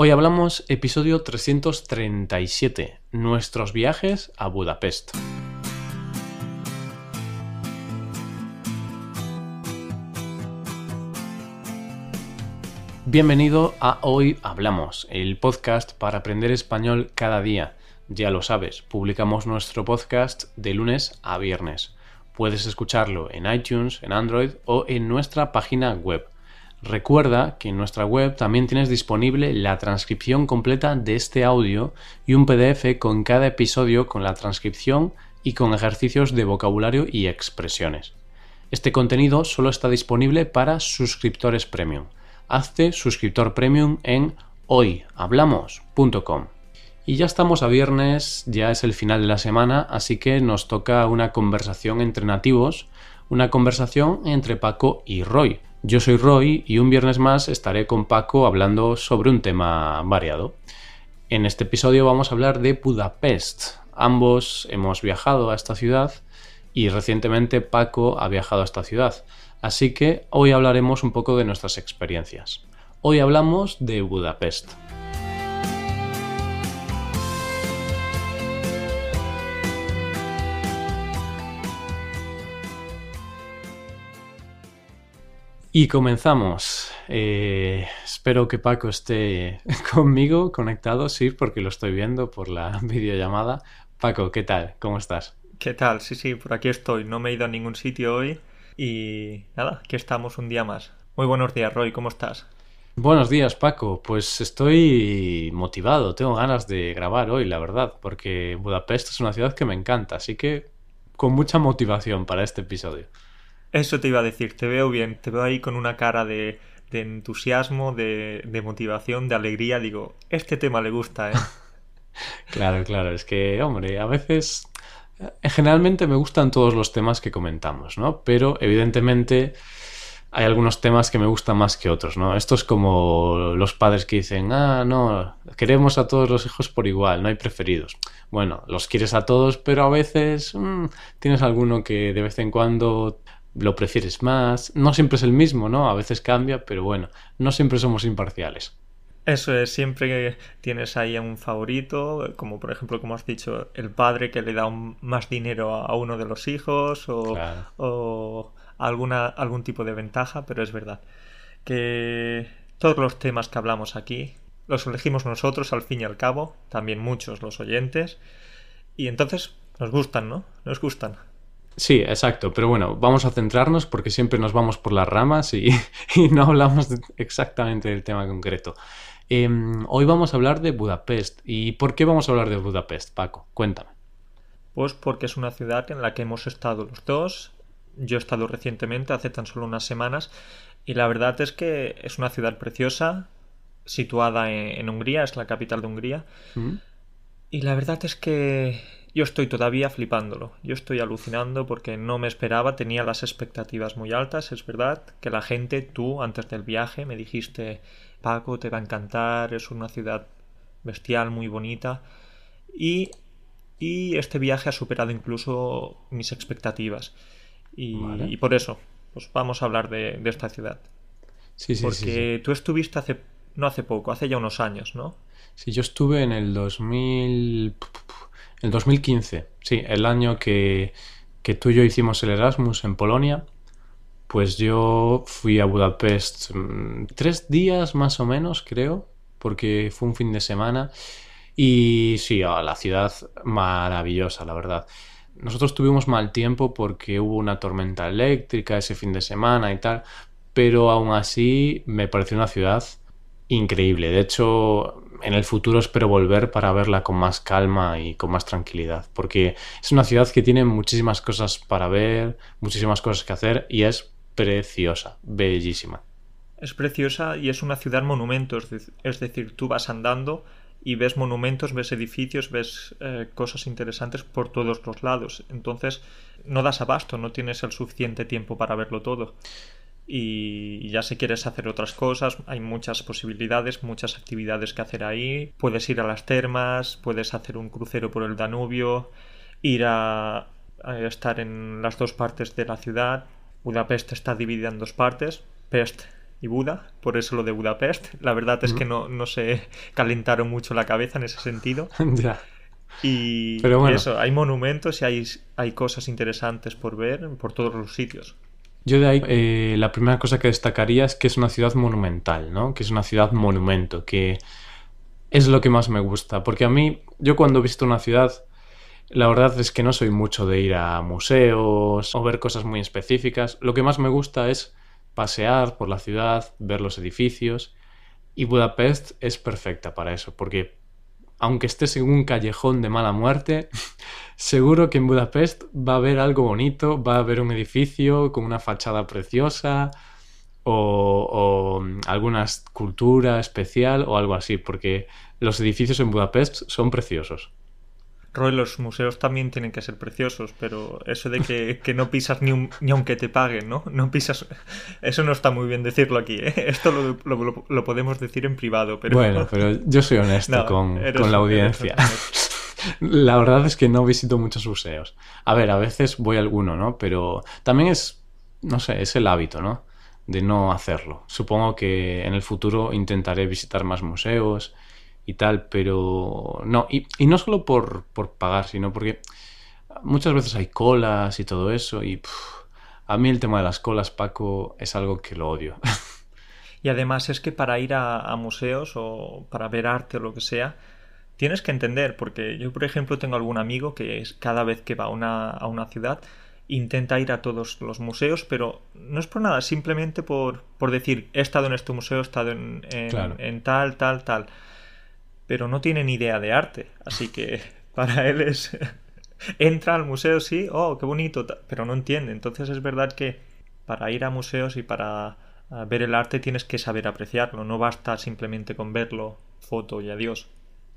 Hoy hablamos episodio 337, nuestros viajes a Budapest. Bienvenido a Hoy Hablamos, el podcast para aprender español cada día. Ya lo sabes, publicamos nuestro podcast de lunes a viernes. Puedes escucharlo en iTunes, en Android o en nuestra página web Recuerda que en nuestra web también tienes disponible la transcripción completa de este audio y un PDF con cada episodio con la transcripción y con ejercicios de vocabulario y expresiones. Este contenido solo está disponible para suscriptores premium. Hazte suscriptor premium en hoyhablamos.com. Y ya estamos a viernes, ya es el final de la semana, así que nos toca una conversación entre nativos, una conversación entre Paco y Roy yo soy Roy y un viernes más estaré con Paco hablando sobre un tema variado. En este episodio vamos a hablar de Budapest. Ambos hemos viajado a esta ciudad y recientemente Paco ha viajado a esta ciudad. Así que hoy hablaremos un poco de nuestras experiencias. Hoy hablamos de Budapest. Y comenzamos. Eh, espero que Paco esté conmigo conectado, sí, porque lo estoy viendo por la videollamada. Paco, ¿qué tal? ¿Cómo estás? ¿Qué tal? Sí, sí, por aquí estoy. No me he ido a ningún sitio hoy y nada, aquí estamos un día más. Muy buenos días, Roy, ¿cómo estás? Buenos días, Paco. Pues estoy motivado, tengo ganas de grabar hoy, la verdad, porque Budapest es una ciudad que me encanta, así que con mucha motivación para este episodio. Eso te iba a decir, te veo bien, te veo ahí con una cara de, entusiasmo, de, motivación, de alegría. Digo, este tema le gusta, ¿eh? claro, claro, es que, hombre, a veces. Eh, generalmente me gustan todos los temas que comentamos, ¿no? Pero evidentemente hay algunos temas que me gustan más que otros, ¿no? Esto es como los padres que dicen, ah, no, queremos a todos los hijos por igual, no hay preferidos. Bueno, los quieres a todos, pero a veces mm, tienes alguno que de vez en cuando lo prefieres más. No siempre es el mismo, ¿no? A veces cambia, pero bueno, no siempre somos imparciales. Eso es, siempre tienes ahí a un favorito, como por ejemplo, como has dicho, el padre que le da más dinero a uno de los hijos o, o alguna, algún tipo de ventaja, pero es verdad que todos los temas que hablamos aquí los elegimos nosotros al fin y al cabo, también muchos los oyentes, y entonces nos gustan, ¿no? Nos gustan. Sí, exacto, pero bueno, vamos a centrarnos porque siempre nos vamos por las ramas y, no hablamos exactamente del tema concreto. Em, hoy vamos a hablar de Budapest. ¿Y por qué vamos a hablar de Budapest, Paco? Cuéntame. Pues porque es una ciudad en la que hemos estado los dos. Yo he estado recientemente, hace tan solo unas semanas, y la verdad es que es una ciudad preciosa, situada en, Hungría, es la capital de Hungría. Mm. Y la verdad es que yo estoy todavía flipándolo, yo estoy alucinando porque no me esperaba, tenía las expectativas muy altas, es verdad, que la gente, tú antes del viaje me dijiste, Paco, te va a encantar, es una ciudad bestial, muy bonita, y, y este viaje ha superado incluso mis expectativas. Y, por eso, pues vamos a hablar de, esta ciudad. Sí, sí, porque tú estuviste hace, no hace poco, hace ya unos años, ¿no? Sí, yo estuve en el 2000... El 2015, sí, el año que, que tú y yo hicimos el Erasmus en Polonia, pues yo fui a Budapest mm, tres días más o menos, creo, porque fue un fin de semana. Y sí, la ciudad maravillosa, la verdad. Nosotros tuvimos mal tiempo porque hubo una tormenta eléctrica ese fin de semana y tal, pero aún así me pareció una ciudad increíble. De hecho, en el futuro espero volver para verla con más calma y con más tranquilidad, porque es una ciudad que tiene muchísimas cosas para ver, muchísimas cosas que hacer y es preciosa, bellísima. Es preciosa y es una ciudad monumento, es decir, tú vas andando y ves monumentos, ves edificios, ves eh, cosas interesantes por todos los lados. Entonces no das abasto, no tienes el suficiente tiempo para verlo todo y ya si quieres hacer otras cosas, hay muchas posibilidades, muchas actividades que hacer ahí. Puedes ir a las termas, puedes hacer un crucero por el Danubio, ir a, estar en las dos partes de la ciudad. Budapest está dividida en dos partes, Pest Buda, por eso lo de Budapest. La verdad es que no, no se calentaron mucho la cabeza en ese sentido. ya. Y Pero bueno. eso, hay monumentos y hay, hay cosas interesantes por ver por todos los sitios. Yo de ahí eh, la primera cosa que destacaría es que es una ciudad monumental, ¿no? Que es una ciudad monumento, que es lo que más me gusta. Porque a mí, yo cuando visito una ciudad, la verdad es que no soy mucho de ir a museos o ver cosas muy específicas. Lo que más me gusta es pasear por la ciudad, ver los edificios. Y Budapest es perfecta para eso, porque aunque estés en un callejón de mala muerte, seguro que en Budapest va a haber algo bonito, va a haber un edificio con una fachada preciosa o, o alguna cultura especial o algo así, porque los edificios en Budapest son preciosos. Roy, los museos también tienen que ser preciosos, pero eso de que, que no pisas ni, un- ni aunque te paguen, ¿no? No pisas... Eso no está muy bien decirlo aquí, ¿eh? Esto lo, lo- podemos decir en privado, pero... Bueno, pero yo soy honesto No, con, eres- con la audiencia. La verdad es que no visito muchos museos. A ver, a veces voy a alguno, ¿no? Pero también es, no sé, es el hábito, ¿no? De no hacerlo. Supongo que en el futuro intentaré visitar más museos y tal, pero no. Y, y no solo por, por pagar, sino porque muchas veces hay colas y todo eso y puf, a mí el tema de las colas, Paco, es algo que lo odio. Y además es que para ir a, a museos o para ver arte o lo que sea, tienes que entender, porque yo, por ejemplo, tengo algún amigo que es cada vez que va a una, a una ciudad intenta ir a todos los museos, pero no es por nada, simplemente por, por decir, he estado en este museo, he estado en, en- Claro. en tal, tal, tal. Pero no tiene ni idea de arte, así que para él es... Entra al museo, sí, oh, qué bonito, pero no entiende. Entonces es verdad que para ir a museos y para ver el arte tienes que saber apreciarlo, no basta simplemente con verlo, foto y adiós.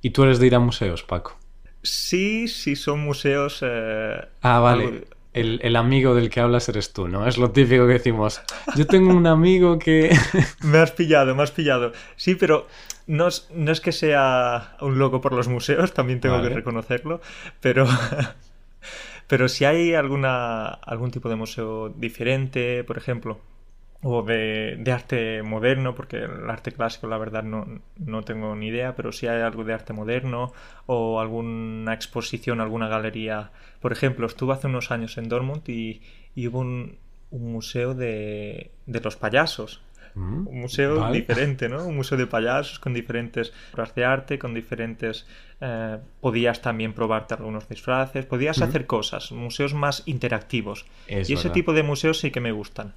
¿Y tú eres de ir a museos, Paco? Sí, sí son museos... eh, Ah, vale. algo- El, el amigo del que hablas eres tú, ¿no? Es lo típico que decimos. Yo tengo un amigo que... Me has pillado, me has pillado. Sí, pero no es, no es que sea un loco por los museos, también tengo Vale. que reconocerlo, pero, pero si hay alguna, algún tipo de museo diferente, por ejemplo, o de, de arte moderno, porque el arte clásico la verdad no, no tengo ni idea, pero si hay algo de arte moderno o alguna exposición, alguna galería. Por ejemplo, estuve hace unos años en Dortmund y, y hubo un, un museo de, de los payasos. Mm, Un museo vale. diferente, ¿no? Un museo de payasos con diferentes obras de arte, con diferentes... eh, podías también probarte algunos disfraces, podías hacer cosas, museos más interactivos. Es y ese tipo de museos sí que me gustan.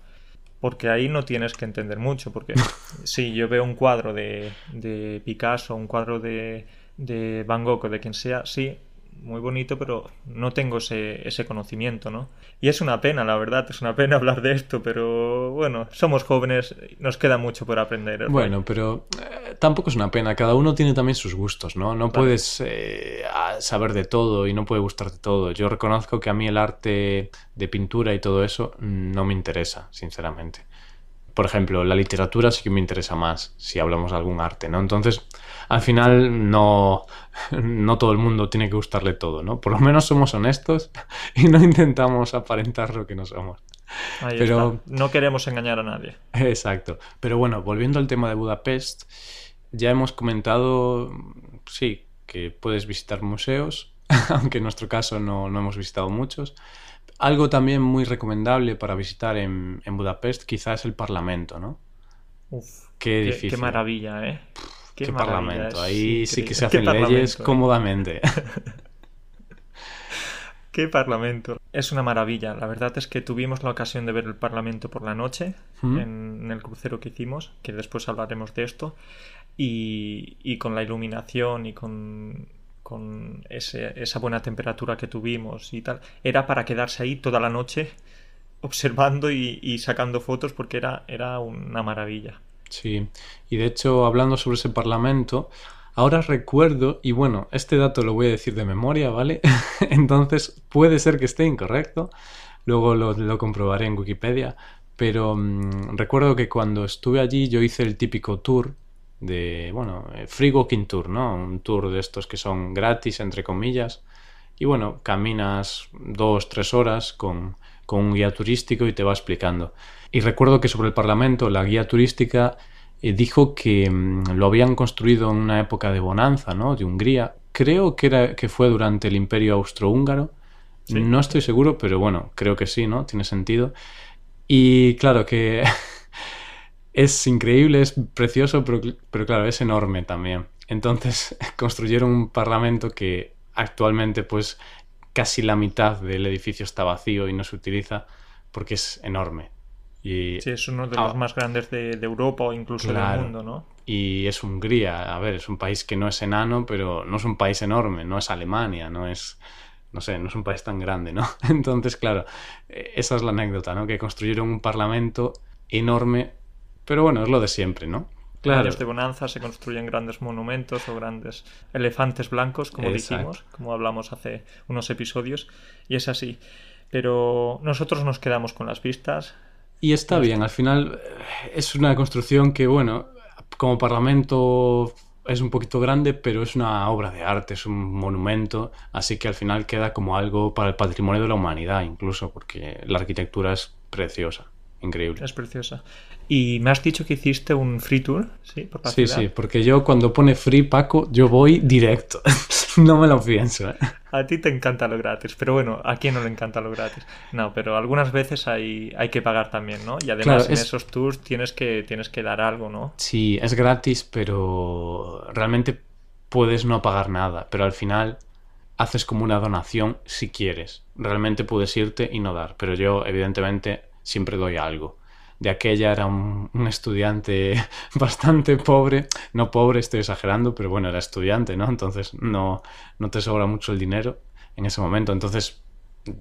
Porque ahí no tienes que entender mucho, porque si yo veo un cuadro de, de Picasso, un cuadro de, de Van Gogh o de quien sea, sí, muy bonito, pero no tengo ese, ese conocimiento, ¿no? Y es una pena, la verdad, es una pena hablar de esto, pero bueno, somos jóvenes, nos queda mucho por aprender. Bueno, pero eh, tampoco es una pena. Cada uno tiene también sus gustos, ¿no? No puedes eh, saber de todo y no puede gustarte todo. Yo reconozco que a mí el arte de pintura y todo eso no me interesa, sinceramente. Por ejemplo, la literatura sí que me interesa más si hablamos de algún arte, ¿no? Entonces, al final no, no todo el mundo tiene que gustarle todo, ¿no? Por lo menos somos honestos y no intentamos aparentar lo que no somos. Ahí pero- está. No queremos engañar a nadie. Exacto. Pero bueno, volviendo al tema de Budapest, ya hemos comentado, sí, que puedes visitar museos, aunque en nuestro caso no, no hemos visitado muchos. Algo también muy recomendable para visitar en, en Budapest quizás es el Parlamento, ¿no? Uf, Qué difícil. qué maravilla, ¿eh? Qué, maravilla, Parlamento. Ahí sí que se hacen leyes parlamento, ¿eh? cómodamente. Qué parlamento. Es una maravilla. La verdad es que tuvimos la ocasión de ver el parlamento por la noche ¿Mm? en, en el crucero que hicimos, que después hablaremos de esto, y, y con la iluminación y con, con esa buena temperatura que tuvimos y tal, era para quedarse ahí toda la noche observando y, sacando fotos porque era, era una maravilla. Sí, y de hecho, hablando sobre ese parlamento, ahora recuerdo, y bueno, este dato lo voy a decir de memoria, ¿vale? Entonces puede ser que esté incorrecto, luego lo, lo comprobaré en Wikipedia, pero mm, recuerdo que cuando estuve allí yo hice el típico tour de, bueno, eh, free walking tour, ¿no? Un tour de estos que son gratis, entre comillas, y bueno, caminas dos, tres horas con con un guía turístico y te va explicando. Y recuerdo que sobre el Parlamento, la guía turística eh, dijo que mm, lo habían construido en una época de bonanza, ¿no? De Hungría. Creo que, era, que fue durante el Imperio Austrohúngaro. No estoy seguro, pero bueno, creo que sí, ¿no? Tiene sentido. Y claro que es increíble, es precioso, pero, pero claro, es enorme también. Entonces construyeron un parlamento que actualmente pues casi la mitad del edificio está vacío y no se utiliza porque es enorme. Y, sí, es uno de los ah, más grandes de, Europa o incluso del mundo, ¿no? Y es Hungría, a ver, es un país que no es enano, pero no es un país enorme, no es Alemania, no es, no sé, no es un país tan grande, ¿no? Entonces, claro, e, esa es la anécdota, ¿no? Que construyeron un parlamento enorme, pero bueno, es lo de siempre, ¿no? Claro. de bonanza se construyen grandes monumentos o grandes elefantes blancos, como dijimos, como hablamos hace unos episodios, y es así. Pero nosotros nos quedamos con las vistas. Y está bien, al final eh, es una construcción que, bueno, como parlamento es un poquito grande, pero es una obra de arte, es un monumento, así que al final queda como algo para el patrimonio de la humanidad, incluso, porque la arquitectura es preciosa, increíble. Es preciosa. Y me has dicho que hiciste un free tour, ¿sí? sí, sí, porque yo cuando pone free Paco, yo voy directo. no me lo pienso. ¿eh? A ti te encanta lo gratis, pero bueno, ¿a quién no le encanta lo gratis? No, pero algunas veces hay, hay que pagar también, ¿no? Y además en esos tours tienes que, tienes que dar algo, ¿no? Sí, es gratis, pero realmente puedes no pagar nada, pero al final haces como una donación si quieres. Realmente puedes irte y no dar, pero yo evidentemente siempre doy algo de aquella era un, estudiante bastante pobre, no pobre, estoy exagerando, pero bueno, era estudiante, ¿no? Entonces no, no te sobra mucho el dinero en ese momento, entonces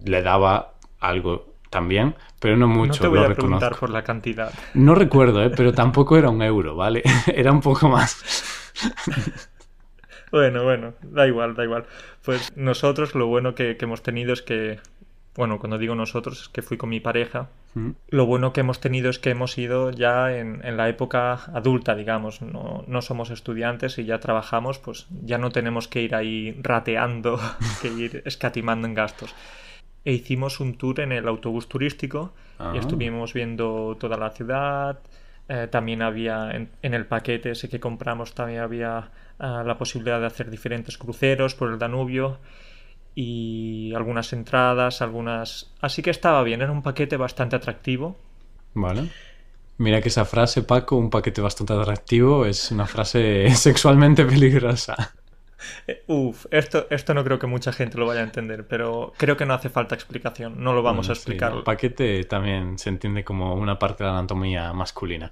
le daba algo también, pero no mucho. No te voy a preguntar por la cantidad. No recuerdo, ¿eh? pero tampoco era un euro, ¿vale? era un poco más. bueno, bueno, da igual, da igual. Pues nosotros lo bueno que hemos tenido es que bueno, cuando digo nosotros es que fui con mi pareja. Lo bueno que hemos tenido es que hemos ido ya en, la época adulta, digamos. No, no, somos estudiantes y ya trabajamos, pues ya no tenemos que ir ahí rateando, que ir escatimando en gastos. E hicimos un tour en el autobús turístico y ah. estuvimos viendo toda la ciudad. Eh, también había en, el paquete ese que compramos, también había ah, la posibilidad de hacer diferentes cruceros por el Danubio y algunas entradas, algunas... Así que estaba bien, era un paquete bastante atractivo. Vale. Mira que esa frase, Paco, un paquete bastante atractivo, es una frase sexualmente peligrosa. Eh, uf, esto, esto no creo que mucha gente lo vaya a entender, pero creo que no hace falta explicación, no lo vamos a explicar. el paquete también se entiende como una parte de la anatomía masculina.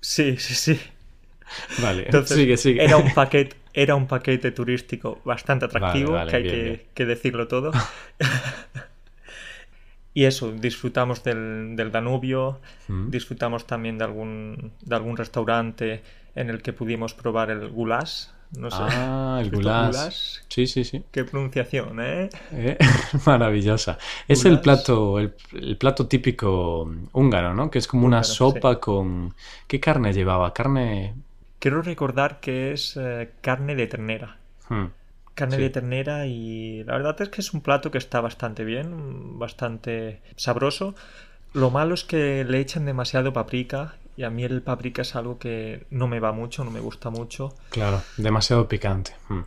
Sí, sí, sí. Vale, sigue, sigue. Era un paquete, era un paquete turístico bastante atractivo, que hay que, decirlo todo. y eso, disfrutamos del, Danubio, mm. disfrutamos también de algún, de algún restaurante en el que pudimos probar el goulash. No sé. Ah, el goulash. Sí, sí, sí. Qué pronunciación, ¿eh? eh maravillosa. Es el plato, el, plato típico húngaro, ¿no? Que es como una sopa con... ¿Qué carne llevaba? Carne Quiero recordar que es eh, carne de ternera. Hmm. Carne de ternera y la verdad es que es un plato que está bastante bien, bastante sabroso. Lo malo es que le echan demasiado paprika y a mí el paprika es algo que no me va mucho, no me gusta mucho. Claro, demasiado picante. Hmm.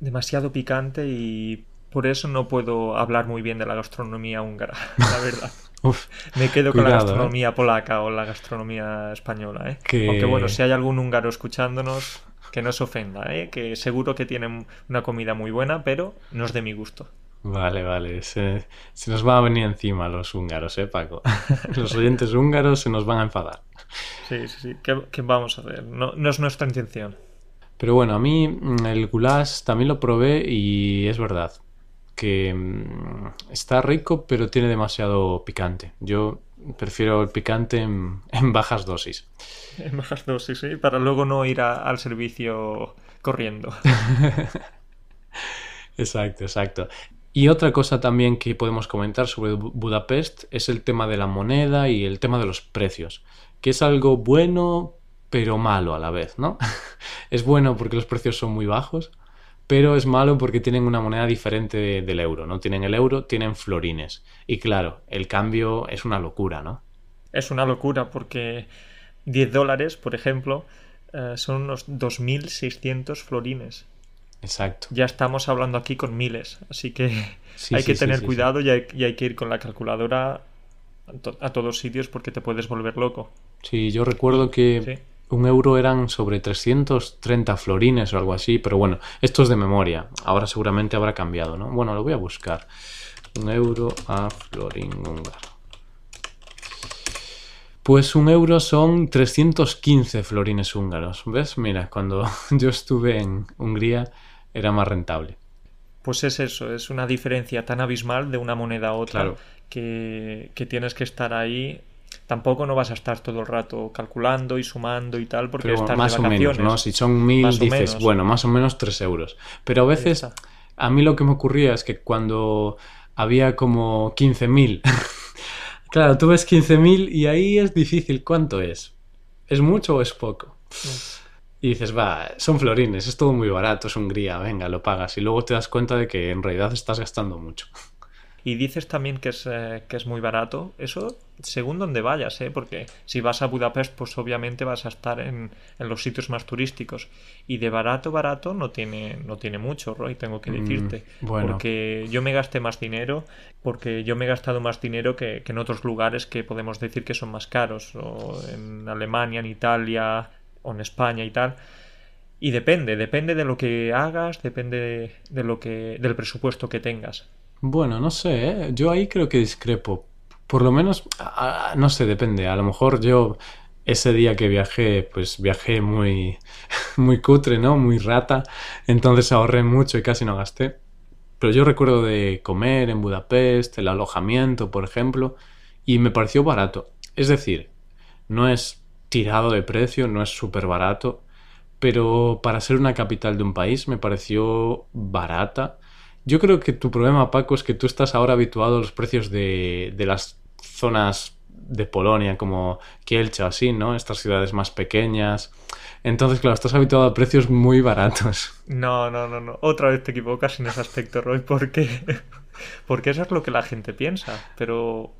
Demasiado picante y por eso no puedo hablar muy bien de la gastronomía húngara, la verdad. Me quedo con la ¿eh? gastronomía polaca o la gastronomía española, ¿eh? Aunque bueno, si hay algún húngaro escuchándonos, que no se ofenda, ¿eh? Que seguro que tienen una comida muy buena, pero no es de mi gusto. Vale, vale. Se, nos van a venir encima los húngaros, ¿eh, Paco? los oyentes húngaros se nos van a enfadar. Sí, sí, sí. ¿Qué, vamos a hacer? No, no es nuestra intención. Pero bueno, a mí mm, el goulash también lo probé y es verdad que mm, está rico pero tiene demasiado picante. Yo prefiero el picante en, bajas dosis. En bajas dosis, sí, para luego no ir al servicio corriendo. exacto, exacto. Y otra cosa también que podemos comentar sobre Budapest es el tema de la moneda y el tema de los precios, que es algo bueno pero malo a la vez, ¿no? es bueno porque los precios son muy bajos, pero es malo porque tienen una moneda diferente de- del euro. No tienen el euro, tienen florines. Y claro, el cambio es una locura, ¿no? Es una locura porque 10 dólares, por ejemplo, eh, son unos 2.600 florines. Exacto. Ya estamos hablando aquí con miles, así que Sí, hay sí, que tener sí, cuidado y hay, y hay que ir con la calculadora a, to- a todos sitios porque te puedes volver loco. Sí, yo recuerdo que. Un euro eran sobre 330 florines o algo así, pero bueno, esto es de memoria. Ahora seguramente habrá cambiado, ¿no? Bueno, lo voy a buscar. Un euro a florín húngaro. Pues un euro son 315 florines húngaros. ¿Ves? Mira, cuando yo estuve en Hungría era más rentable. Pues es eso, es una diferencia tan abismal de una moneda a otra Claro. que, que tienes que estar ahí. Tampoco no vas a estar todo el rato calculando y sumando y tal porque Pero estás más de o menos. ¿no? Si son mil, Más dices, bueno, más o menos 3 euros. Pero a veces, a mí lo que me ocurría es que cuando había como 15.000, claro, tú ves 15.000 y ahí es difícil, ¿cuánto es? ¿Es mucho o es poco? Y dices, va, son florines, es todo muy barato, es Hungría, venga, lo pagas. Y luego te das cuenta de que en realidad estás gastando mucho. Y dices también que es, eh, que es muy barato. Eso según donde vayas, ¿eh? Porque si vas a Budapest, pues obviamente vas a estar en, en los sitios más turísticos. Y de barato, barato no tiene, no tiene mucho, Roy, tengo que Mm, decirte. bueno. Porque yo me gasté más dinero, porque yo me he gastado más dinero que, que en otros lugares que podemos decir que son más caros. O en Alemania, en Italia, o en España y tal. Y depende, depende de lo que hagas, depende de, de lo que, del presupuesto que tengas. Bueno, no sé, ¿eh? yo ahí creo que discrepo. Por lo menos, no sé, depende. A lo mejor yo ese día que viajé, pues viajé muy, muy cutre, ¿no? Muy rata. Entonces ahorré mucho y casi no gasté. Pero yo recuerdo de comer en Budapest, el alojamiento, por ejemplo, y me pareció barato. Es decir, no es tirado de precio, no es súper barato, pero para ser una capital de un país me pareció barata. Yo creo que tu problema, Paco, es que tú estás ahora habituado a los precios de, de las zonas de Polonia, como Kielce o así, ¿no? Estas ciudades más pequeñas. Entonces, claro, estás habituado a precios muy baratos. No, no, no, no. Otra vez te equivocas en ese aspecto, Roy, porque porque eso es lo que la gente piensa. Pero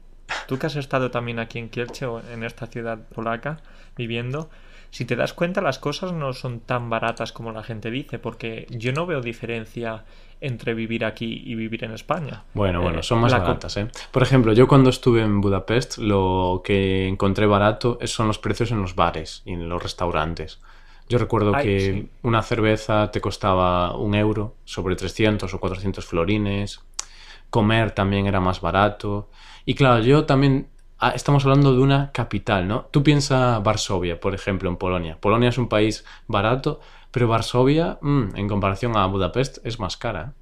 tú que has estado también aquí en Kielce o en esta ciudad polaca viviendo, si te das cuenta las cosas no son tan baratas como la gente dice, porque yo no veo diferencia entre vivir aquí y vivir en España. Bueno, bueno, Eh, son más baratas, ¿eh? Por ejemplo, yo cuando estuve en Budapest, lo que encontré barato son los precios en los bares y en los restaurantes. Yo recuerdo Ay, que sí. una cerveza te costaba un euro sobre 300 o 400 florines. Comer también era más barato. Y claro, yo también... ah, estamos hablando de una capital, ¿no? Tú piensa Varsovia, por ejemplo, en Polonia. Polonia es un país barato, pero Varsovia, mm, en comparación a Budapest, es más cara.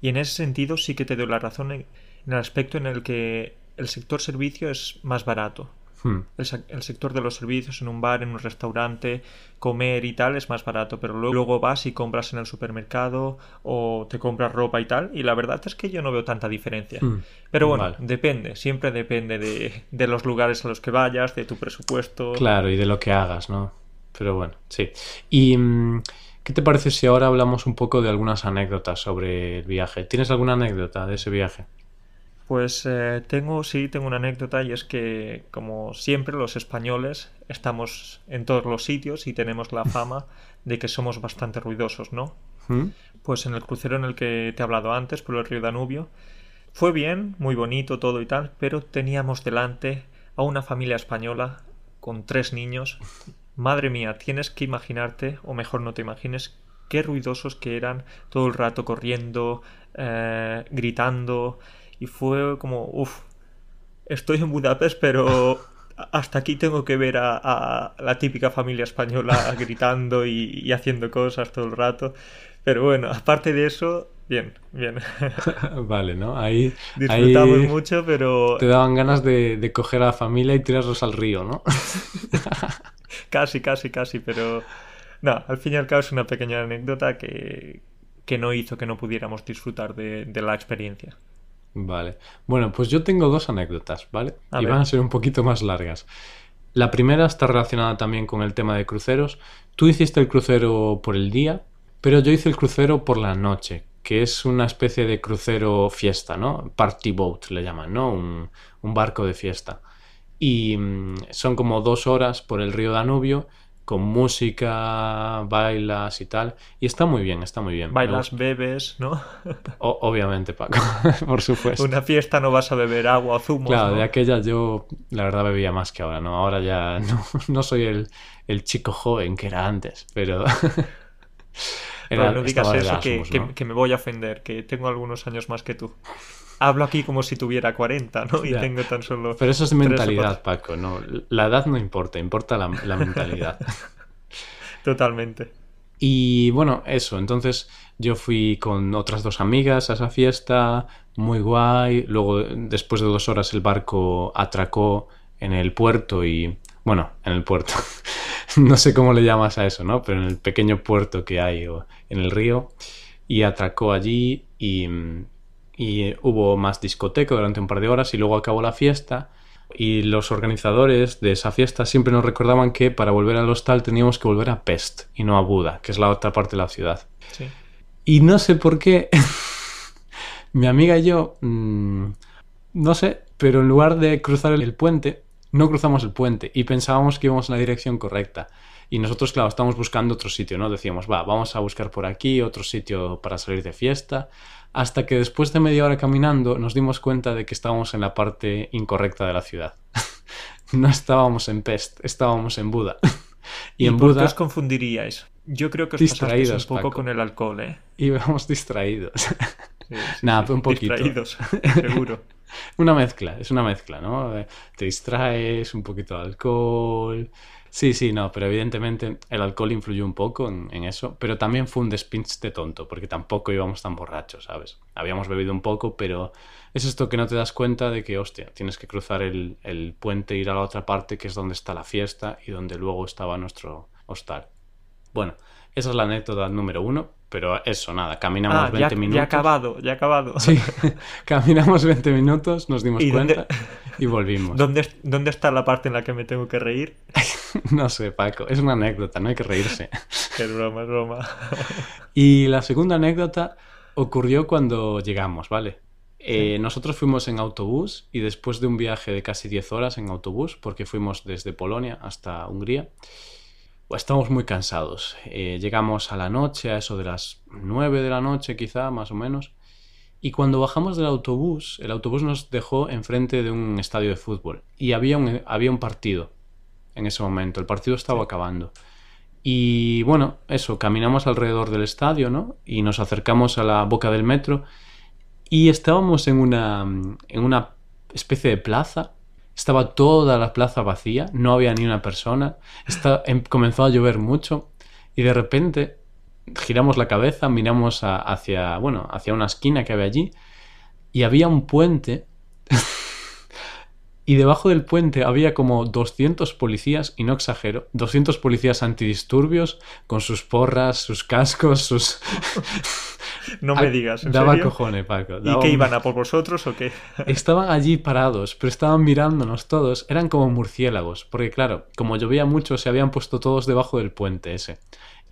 Y en ese sentido sí que te doy la razón en el aspecto en el que el sector servicio es más barato. Hmm. El, sec- el sector de los servicios en un bar, en un restaurante, comer y tal es más barato, pero luego, luego vas y compras en el supermercado o te compras ropa y tal, y la verdad es que yo no veo tanta diferencia. Hmm. Pero bueno, Vale. depende, siempre depende de, de los lugares a los que vayas, de tu presupuesto. Claro, y de lo que hagas, ¿no? Pero bueno, sí. ¿Y mm, qué te parece si ahora hablamos un poco de algunas anécdotas sobre el viaje? ¿Tienes alguna anécdota de ese viaje? Pues eh, tengo, sí, tengo una anécdota y es que, como siempre, los españoles estamos en todos los sitios y tenemos la fama de que somos bastante ruidosos, ¿no? ¿Mm? Pues en el crucero en el que te he hablado antes, por el río Danubio, fue bien, muy bonito todo y tal, pero teníamos delante a una familia española con tres niños. Madre mía, tienes que imaginarte, o mejor no te imagines, qué ruidosos que eran todo el rato corriendo, eh, gritando, y fue como, uff, estoy en Budapest, pero hasta aquí tengo que ver a, a la típica familia española gritando y, y haciendo cosas todo el rato. Pero bueno, aparte de eso, bien, bien. Vale, ¿no? Ahí, Disfrutamos ahí mucho, pero te daban ganas de, de coger a la familia y tirarlos al río, ¿no? casi, casi, casi, pero no, al fin y al cabo es una pequeña anécdota que, que no hizo que no pudiéramos disfrutar de, de la experiencia. Vale. Bueno, pues yo tengo dos anécdotas, ¿vale? A y ver. van a ser un poquito más largas. La primera está relacionada también con el tema de cruceros. Tú hiciste el crucero por el día pero yo hice el crucero por la noche, que es una especie de crucero fiesta, ¿no? Party boat le llaman, ¿no? Un, un barco de fiesta. Y mm, son como dos horas por el río Danubio con música, bailas y tal. Y está muy bien, está muy bien. Bailas, bebes, ¿no? O- obviamente, Paco, por supuesto. Una fiesta no vas a beber agua zumo. Claro, ¿no? de aquella yo la verdad bebía más que ahora, ¿no? Ahora ya no, no soy el, el chico joven que era antes, pero... Era- no digas eso, que, Erasmus, que- ¿no? que me voy a ofender, que tengo algunos años más que tú. Hablo aquí como si tuviera 40, ¿no? Y Ya. tengo tan solo... Pero eso es mentalidad, Paco, ¿no? La edad no importa, importa la, la mentalidad. Totalmente. Y bueno, eso, entonces yo fui con otras dos amigas a esa fiesta, muy guay. Luego, después de dos horas, el barco atracó en el puerto y, bueno, en el puerto. no sé cómo le llamas a eso, ¿no? Pero en el pequeño puerto que hay o en el río. Y atracó allí y, y hubo más discoteca durante un par de horas y luego acabó la fiesta. Y los organizadores de esa fiesta siempre nos recordaban que para volver al hostal teníamos que volver a Pest y no a Buda, que es la otra parte de la ciudad. Sí. Y no sé por qué mi amiga y yo, mm, no sé, pero en lugar de cruzar el puente, no cruzamos el puente y pensábamos que íbamos en la dirección correcta. Y nosotros, claro, estábamos buscando otro sitio, ¿no? Decíamos, va, vamos a buscar por aquí otro sitio para salir de fiesta. Hasta que después de media hora caminando nos dimos cuenta de que estábamos en la parte incorrecta de la ciudad. no estábamos en Pest, estábamos en Buda. ¿Y, Y, en por qué Buda os confundiríais? Yo creo que os pasasteis un Distraídos, poco Paco. con el alcohol, ¿eh? íbamos distraídos. Sí, sí, Nah, sí. un poquito. Distraídos, seguro. Una mezcla, es una mezcla, ¿no? Eh, Te distraes, un poquito de alcohol. Sí, sí, no, pero evidentemente el alcohol influyó un poco en, eso, pero también fue un despinche tonto, porque tampoco íbamos tan borrachos, ¿sabes? Habíamos bebido un poco, pero es esto que no te das cuenta de que, hostia, tienes que cruzar el, el puente ir a la otra parte, que es donde está la fiesta y donde luego estaba nuestro hostal. Bueno, esa es la anécdota número uno, pero eso, nada, caminamos Ah, 20 ya, minutos. ya acabado, ya acabado. Sí, caminamos 20 minutos, nos dimos ¿Y dónde- cuenta y volvimos. ¿Dónde, ¿Dónde está la parte en la que me tengo que reír? No sé, Paco, es una anécdota, no hay que reírse. Es broma, es broma. Y la segunda anécdota ocurrió cuando llegamos, ¿vale? Eh, nosotros fuimos en autobús y después de un viaje de casi 10 horas en autobús, porque fuimos desde Polonia hasta Hungría, estábamos muy cansados. Eh, llegamos a la noche, a eso de las 9 de la noche quizá, más o menos. Y cuando bajamos del autobús, el autobús nos dejó enfrente de un estadio de fútbol y había un, había un partido en ese momento. El partido estaba acabando. Y bueno, eso, caminamos alrededor del estadio, ¿no? Y nos acercamos a la boca del metro y estábamos en una, en una especie de plaza. Estaba toda la plaza vacía, no había ni una persona. Está- em- comenzó a llover mucho y de repente giramos la cabeza, miramos hacia, bueno, hacia una esquina que había allí y había un puente y debajo del puente había como 200 policías, y no exagero, 200 policías antidisturbios con sus porras, sus cascos, sus... No me digas, ¿en Daba serio? cojones, Paco. ¿Y qué un- iban a por vosotros o qué? Estaban allí parados, pero estaban mirándonos todos. Eran como murciélagos, porque claro, como llovía mucho, se habían puesto todos debajo del puente ese.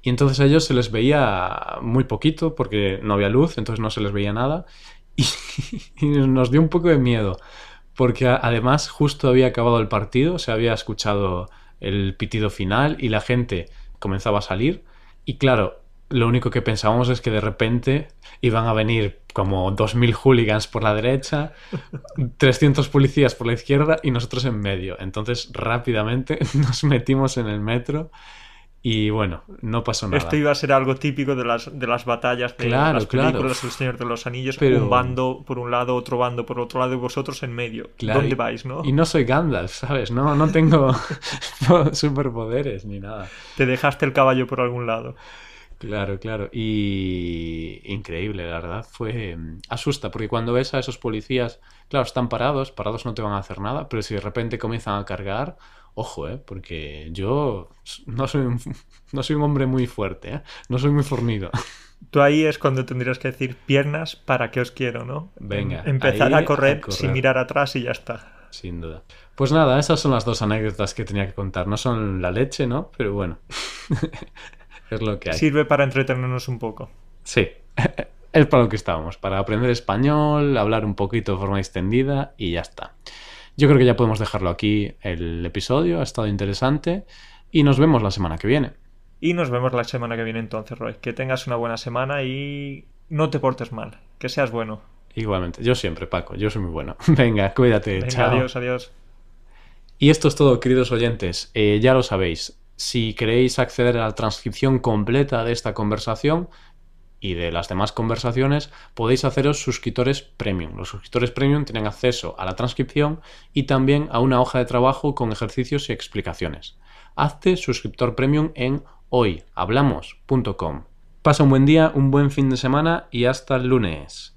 Y entonces a ellos se les veía muy poquito, porque no había luz, entonces no se les veía nada. Y, y nos dio un poco de miedo, porque además justo había acabado el partido, se había escuchado el pitido final y la gente comenzaba a salir. Y claro, lo único que pensábamos es que de repente iban a venir como 2.000 hooligans por la derecha, 300 policías por la izquierda y nosotros en medio. Entonces rápidamente nos metimos en el metro y bueno, no pasó nada. Esto iba a ser algo típico de las, de las batallas de Claro, las claro. películas El Señor de los Anillos. Pero- Un bando por un lado, otro bando por otro lado y vosotros en medio. Claro, ¿Dónde y- vais, no? Y no soy Gandalf, ¿sabes? No, no tengo superpoderes ni nada. Te dejaste el caballo por algún lado. Claro, claro. Y increíble, la verdad. Fue... mm, Asusta, porque cuando ves a esos policías, claro, están parados, parados no te van a hacer nada, pero si de repente comienzan a cargar, ojo, ¿eh? Porque yo no soy un, no soy un hombre muy fuerte, ¿eh? No soy muy fornido. Tú ahí es cuando tendrías que decir piernas para que os quiero, ¿no? Venga, Empezar a correr, a correr. sin mirar atrás y ya está. Sin duda. Pues nada, esas son las dos anécdotas que tenía que contar. No son la leche, ¿no? Pero bueno. es lo que hay. Sirve para entretenernos un poco. Sí, es para lo que estábamos, para aprender español, hablar un poquito de forma extendida y ya está. Yo creo que ya podemos dejarlo aquí el episodio, ha estado interesante y nos vemos la semana que viene. Y nos vemos la semana que viene entonces, Roy. Que tengas una buena semana y no te portes mal, que seas bueno. Igualmente, yo siempre, Paco, yo soy muy bueno. Venga, cuídate, Venga, chao. adiós, adiós. Y esto es todo, queridos oyentes. Eh, ya lo sabéis. Si queréis acceder a la transcripción completa de esta conversación y de las demás conversaciones, podéis haceros suscriptores premium. Los suscriptores premium tienen acceso a la transcripción y también a una hoja de trabajo con ejercicios y explicaciones. Hazte suscriptor premium en hoyhablamos.com. Pasa un buen día, un buen fin de semana y hasta el lunes.